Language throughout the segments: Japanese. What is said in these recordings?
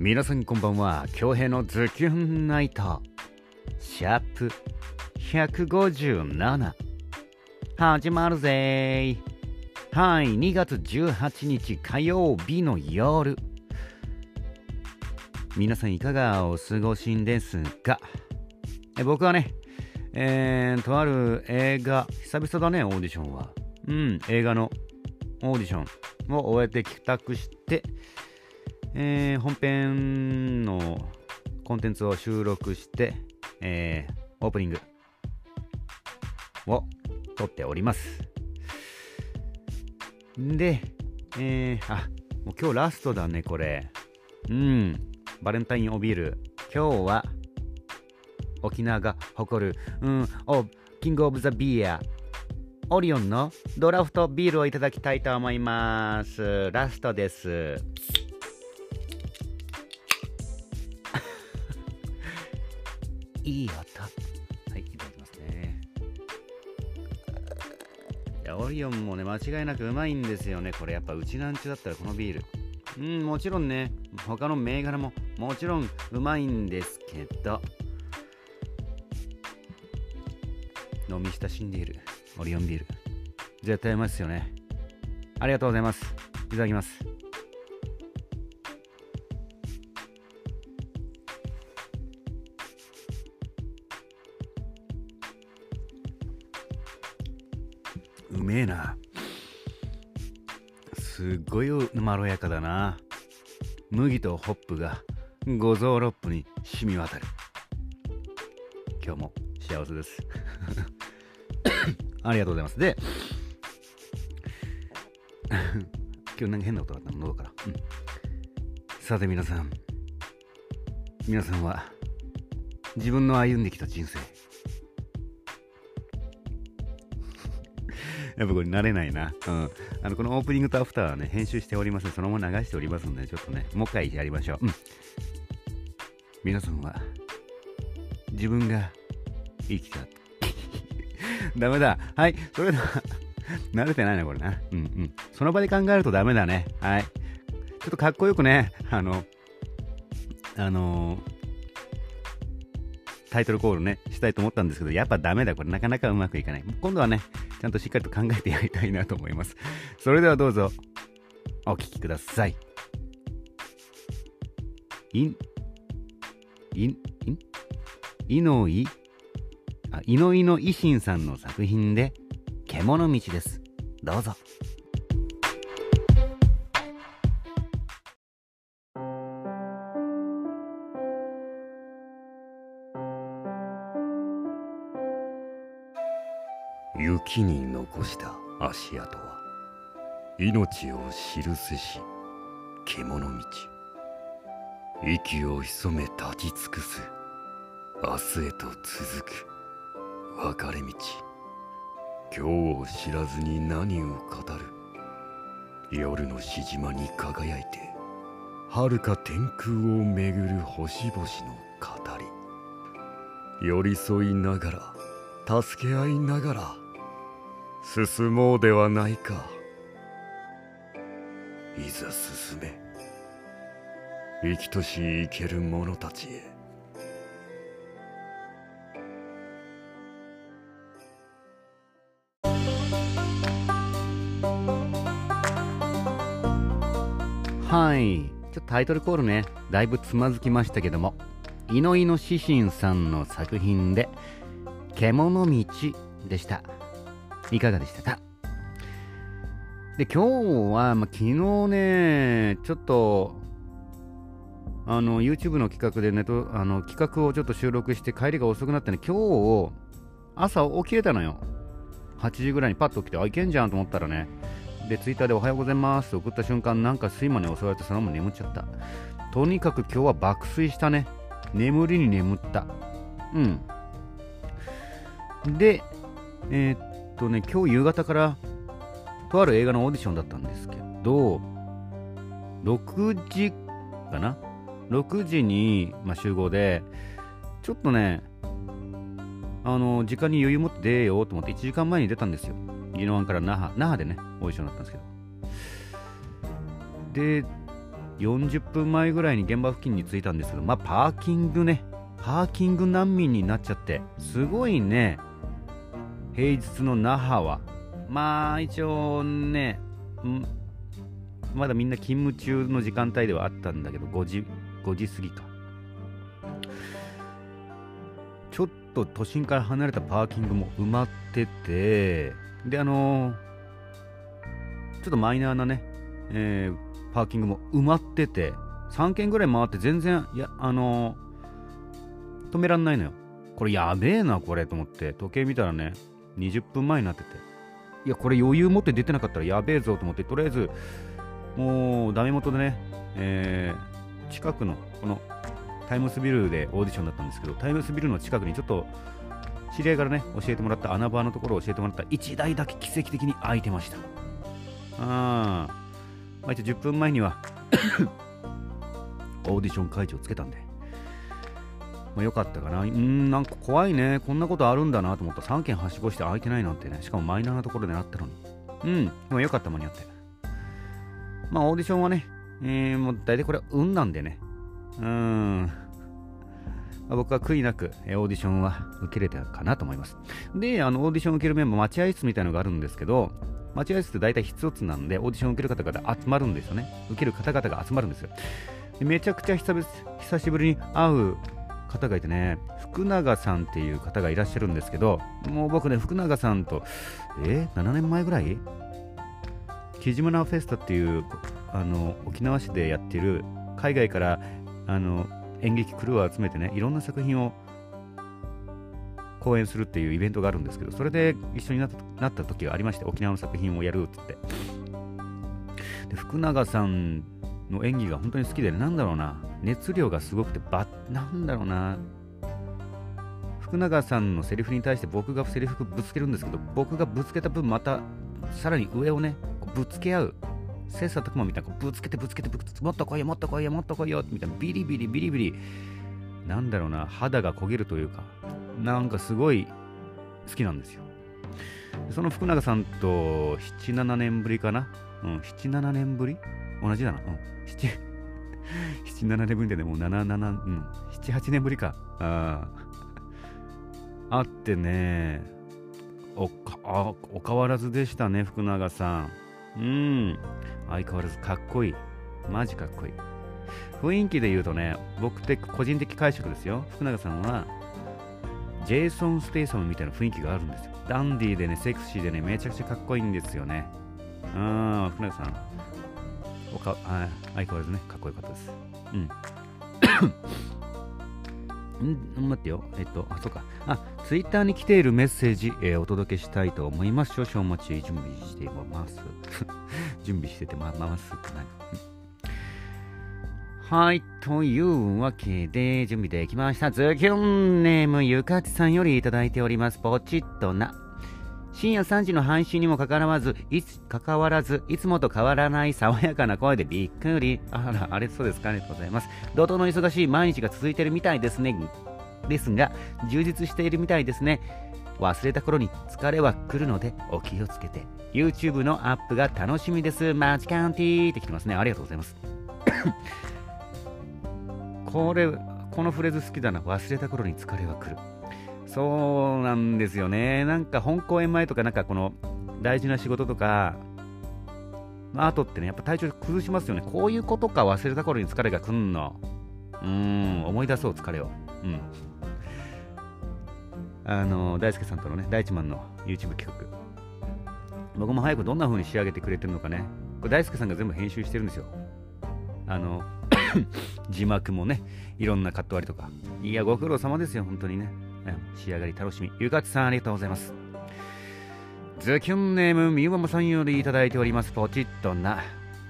皆さんこんばんは。京平のズキュンナイト。シャープ157始まるぜー。はい2月18日火曜日の夜皆さんいかがお過ごしですかえ僕はねえー、とある映画久々だねオーディションは。うん映画のオーディションを終えて帰宅してえー、本編のコンテンツを収録して、えー、オープニングを撮っております。で、えー、あ、もう今日ラストだね、これ。うん、バレンタインおビール。今日は、沖縄が誇る、うん、お、キングオブザビア、オリオンのドラフトビールをいただきたいと思います。ラストです。いい音。はい、いただきますね。いや、オリオンもね、間違いなくうまいんですよね。これやっぱうちなんちゅだったらこのビール。うん、もちろんね、他の銘柄ももちろんうまいんですけど、飲み親しんでいるオリオンビール。絶対うまいですよね。ありがとうございます。いただきます。うめえな。すっごいまろやかだな。麦とホップが五臓六腑に染み渡る。今日も幸せです。ありがとうございます。で、今日なんか変な音があったの、喉から。うん、さて皆さん、皆さんは自分の歩んできた人生、やっぱこれ慣れないな。うん。あの、このオープニングとアフターはね、編集しておりません。そのまま流しておりますので、ちょっとね、もう一回やりましょう。うん。皆さんは、自分が生きた。ダメだ。はい。それでは慣れてないな、これな。うんうん。その場で考えるとダメだね。はい。ちょっとかっこよくね、あの、あのー、タイトルコールね、したいと思ったんですけど、やっぱダメだ。これなかなかうまくいかない。今度はね、ちゃんとしっかりと考えてやりたいなと思います。それではどうぞ、お聴きください。い、ん、い、ん、いのい、あ、いのいの維新さんの作品で、獣道です。どうぞ。雪に残した足跡は命を記すし獣道。息を潜め立ち尽くす明日へと続く分かれ道。今日を知らずに何を語る。夜のしじまに輝いて遥か天空を巡る星々の語り。寄り添いながら助け合いながら進もうではないか。いざ進め。生きとし生ける者たちへ。はい。ちょっとタイトルコールねだいぶつまずきましたけども猪の指針さんの作品で「獣道」でした。いかがでしたか？で、今日は、まあ、昨日ね、ちょっと、あの、YouTube の企画でネト、あの、企画をちょっと収録して帰りが遅くなってね、今日、朝起きれたのよ。8時ぐらいにパッと起きて、あ、いけんじゃんと思ったらね、で、ツイッターでおはようございますって送った瞬間、なんか睡魔に襲われてそのまま眠っちゃった。とにかく今日は爆睡したね。眠りに眠った。うん。で、えー、とね、今日夕方から、とある映画のオーディションだったんですけど、6時かな ?6 時に、まあ、集合で、ちょっとね、あの、時間に余裕持って出ようと思って1時間前に出たんですよ。宜野湾から那覇、那覇でね、オーディションだったんですけど。で、40分前ぐらいに現場付近に着いたんですけど、まあ、パーキングね、パーキング難民になっちゃって、すごいね、平日の那覇は。まあ、一応ね、まだみんな勤務中の時間帯ではあったんだけど、5時、5時過ぎか。ちょっと都心から離れたパーキングも埋まってて、で、あのー、ちょっとマイナーなね、えー、パーキングも埋まってて、3軒ぐらい回って全然、いや、あのー、止めらんないのよ。これやべえな、これと思って、時計見たらね、20分前になってて、いや、これ余裕持って出てなかったらやべえぞと思って、とりあえず、もうダメ元でね、えー、近くの、このタイムスビルでオーディションだったんですけど、タイムスビルの近くにちょっと、知り合いからね、教えてもらった穴場のところを教えてもらった1台だけ奇跡的に空いてました。あまあ、一応10分前には オーディション会場つけたんで、まあ、よかったかな。うん、なんか怖いね。こんなことあるんだなと思った3件はしごして空いてないなんてね。しかもマイナーなところでなったのに。うん、でもよかった間に合って。まあ、オーディションはね、えー、もう大体これは運なんでね。うーん。僕は悔いなく、え、オーディションは受けれたかなと思います。で、あの、オーディション受けるメンバー、待合室みたいなのがあるんですけど、待合室って大体一つなんで、オーディション受ける方々集まるんですよね。受ける方々が集まるんですよ。めちゃくちゃ久々久しぶりに会う方がいてね、福永さんっていう方がいらっしゃるんですけど、もう僕ね、福永さんと、えー、7年前ぐらい？木島フェスタっていうあの沖縄市でやってる海外からあの演劇クルーを集めてねいろんな作品を公演するっていうイベントがあるんですけどそれで一緒になったなった時がありまして沖縄の作品をやるっつって。で福永さんの演技が本当に好きで、なんだろうな熱量がすごくてばなんだろうな。福永さんのセリフに対して僕がセリフぶつけるんですけど僕がぶつけた分またさらに上をねぶつけ合う。切磋琢磨みたいなぶつけてぶつけてぶつけてもっと来いよもっと来いよもっと来いよみたいなビリビリビリビリ。なんだろうな肌が焦げるというかなんかすごい好きなんですよ。その福永さんと77年ぶりかな？うん77年ぶり同じだなうん77 年ぶりでねもう77うん78年ぶりかあああってねおかあお変わらずでしたね福永さんうん。相変わらずかっこいい。マジかっこいい。雰囲気で言うとね、僕って個人的解釈ですよ。福永さんは、ジェイソン・ステイサムみたいな雰囲気があるんですよ。ダンディーでね、セクシーでね、めちゃくちゃかっこいいんですよね。うん、福永さん。おかあ相変わらずね、かっこよかったです。うん。ん待ってよ。えっと、あ、そうか。あ、ツイッターに来ているメッセージ、えー、お届けしたいと思います。少々お待ち、準備しています。準備しててま、ますって何はい、というわけで、準備できました。ズキュンネームゆかちさんよりいただいております。ポチッとな。深夜3時の配信にもかかわらず、いつ、かかわらず、いつもと変わらない爽やかな声でびっくり。あら、あれそうですか？ありがとうございます。怒涛の忙しい毎日が続いてるみたいですね。ですが、充実しているみたいですね。忘れた頃に疲れは来るのでお気をつけて。YouTube のアップが楽しみです。マジカンティーって来てますね。ありがとうございます。これ、このフレーズ好きだな。忘れた頃に疲れは来る。そうなんですよね。なんか本公演前とか、なんかこの大事な仕事とか、の後ってね、やっぱ体調崩しますよね。こういうことか忘れた頃に疲れが来んの。うーん、思い出そう、疲れを。うん。あの、大輔さんとのね、大地マンの YouTube 企画。僕も早くどんな風に仕上げてくれてるのかね。これ大輔さんが全部編集してるんですよ。あの、字幕もね、いろんなカット割りとか。いや、ご苦労様ですよ、本当にね。仕上がり楽しみ。ゆかちさんありがとうございます。ズキュンネームみゆままさんよりいただいております。ポチッとな。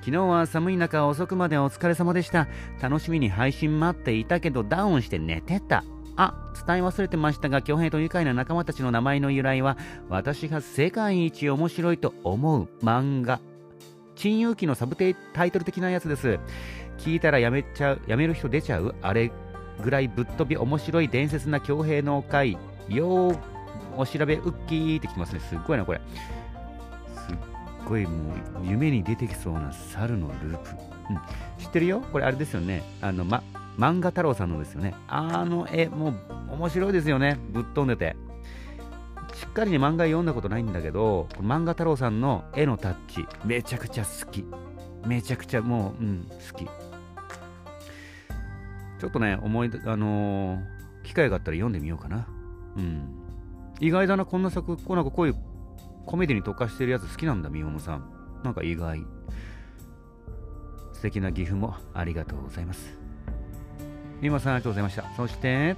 昨日は寒い中遅くまでお疲れ様でした。楽しみに配信待っていたけどダウンして寝てた。あ、伝え忘れてましたが、巨平と愉快な仲間たちの名前の由来は、私が世界一面白いと思う漫画。珍遊記のサブタイトル的なやつです。聞いたらやめちゃう、やめる人出ちゃう？あれぐらいぶっ飛び面白い伝説な強兵の回、よーお調べウッキーってきますね。すっごいな、これ。すっごいもう夢に出てきそうな猿のループ、うん、知ってるよ？これあれですよね。あの、ま、漫画太郎さんのですよね。あの絵もう面白いですよね。ぶっ飛んでて。しっかりに漫画読んだことないんだけど漫画太郎さんの絵のタッチめちゃくちゃ好き。めちゃくちゃもう、うん、好き。ちょっとね思いあのー、機会があったら読んでみようかな。うん。意外だなこんな作こうなんかこういうコメディに特化してるやつ好きなんだみおもさん。なんか意外。素敵な岐阜もありがとうございます。みもさんありがとうございました。そして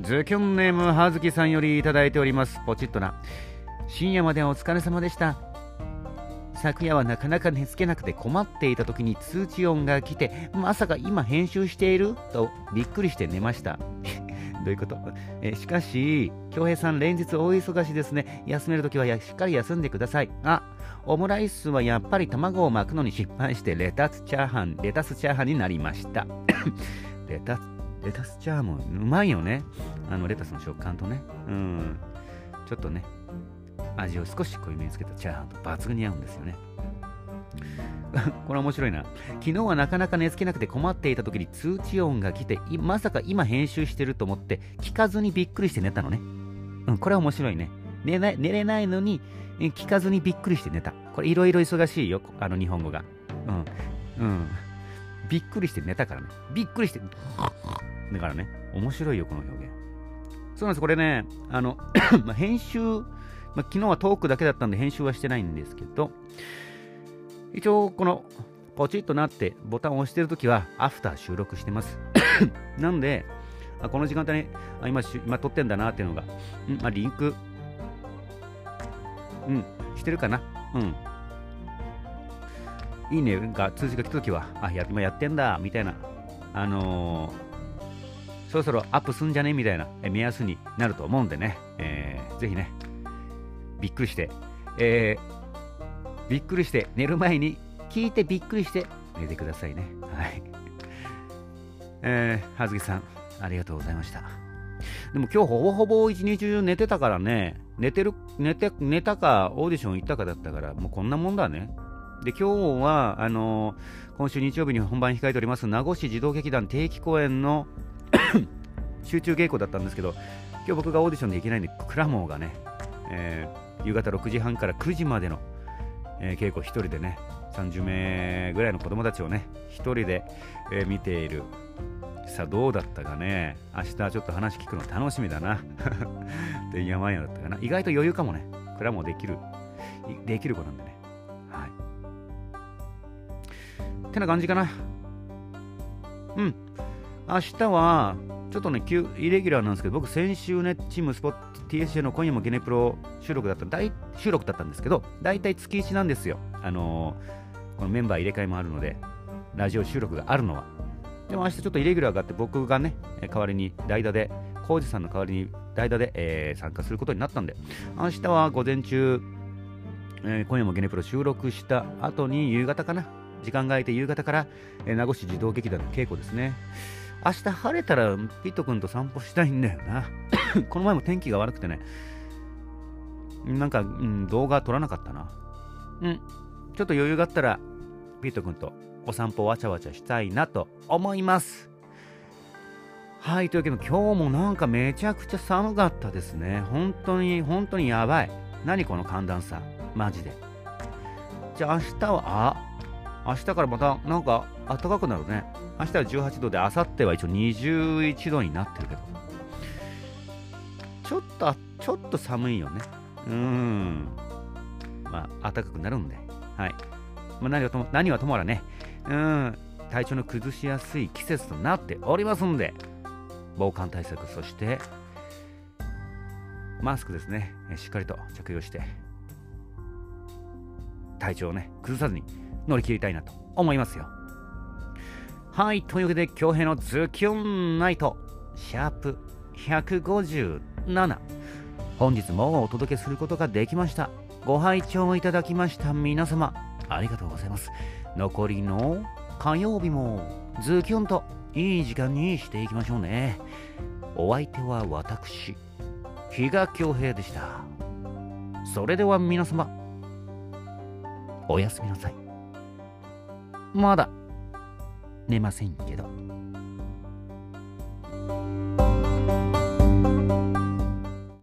ズキョンネームはずきさんよりいただいております。ポチッとな。深夜までお疲れ様でした。昨夜はなかなか寝つけなくて困っていた時に通知音が来てまさか今編集している？とびっくりして寝ました どういうこと？えしかし、京平さん、連日大忙しですね。休めるときはしっかり休んでください。あ、オムライスはやっぱり卵を巻くのに失敗してレタスチャーハン、レタスチャーハンになりました。レタス、レタスチャーもうまいよね。あのレタスの食感とね。うん。ちょっとね、味を少し濃いめにつけたチャーハンと抜群に合うんですよね。これ面白いな。昨日はなかなか寝つけなくて困っていた時に通知音が来て、まさか今編集してると思って聞かずにびっくりして寝たのね。うん、これは面白いね。寝ない寝れないのに聞かずにびっくりして寝た。これいろいろ忙しいよ、あの日本語が。うん。うん。びっくりして寝たからね。びっくりして。だからね、面白いよ、この表現。そうなんです、これね、あの、ま、編集、まあ、昨日はトークだけだったんで編集はしてないんですけど、一応このポチッとなってボタンを押してるときはアフター収録してます。なんで、あこの時間帯にあ今今撮ってんだなっていうのが、んまあ、リンク、うん、してるかな。うん。いいねが通知が来たときは、あ、や今やってんだ、みたいな、あのー、そろそろアップすんじゃね？みたいな目安になると思うんでね、えー、ぜひね、びっくりして、えー、びっくりして寝る前に聞いてびっくりして寝てくださいね。はい。えー、はずきさん、ありがとうございました。でも今日ほぼほぼ一日中寝てたからね、寝てる、寝て、寝たか、オーディション行ったかだったから、もうこんなもんだね。で、今日は、あのー、今週日曜日に本番控えております、名護市児童劇団定期公演の 集中稽古だったんですけど、今日僕がオーディションで行けないんで、クラモーがね、えー、夕方6時半から9時までのえー、稽古1人でね30名ぐらいの子供たちをね1人で、えー、見ている。さあどうだったかね。明日ちょっと話聞くの楽しみだな。てんやまんやだったかな。意外と余裕かもね。クラもできる。できる子なんでね。はい。ってな感じかな。うん。明日はちょっとね、イレギュラーなんですけど、僕、先週ね、チームスポット TSJ の今夜もゲネプロ収録だった大収録だったんですけど、大体月1なんですよ。あのー、このメンバー入れ替えもあるので、ラジオ収録があるのは。でも明日ちょっとイレギュラーがあって、僕がね、代わりに代打で、コウジさんの代わりに代打で、えー、参加することになったんで、明日は午前中、えー、今夜もゲネプロ収録した後に夕方かな？時間が空いて夕方から、えー、名護市児童劇団の稽古ですね。明日晴れたらピット君と散歩したいんだよな。この前も天気が悪くてね、なんか、うん、動画撮らなかったな。うん、ちょっと余裕があったら、ピット君とお散歩わちゃわちゃしたいなと思います。はい、というわけで今日もなんかめちゃくちゃ寒かったですね。本当に、本当にやばい。何この寒暖差。マジで。じゃあ明日は、あ、明日からまたなんか暖かくなるね。明日は18度で、明後日は一応21度になってるけど。ちょっと、ちょっと寒いよね。うん。まあ、暖かくなるんで。はい。まあ、何はとも、何はともあらね。うん。体調の崩しやすい季節となっておりますんで、防寒対策、そして、マスクですね。しっかりと着用して、体調をね、崩さずに乗り切りたいなと思いますよ。はい、というわけで、京平のズキュンナイト、シャープ157。本日もお届けすることができました。ご拝聴いただきました皆様、ありがとうございます。残りの火曜日もズキュンといい時間にしていきましょうね。お相手は私、比嘉恭平でした。それでは皆様、おやすみなさいまだ寝ませんけど。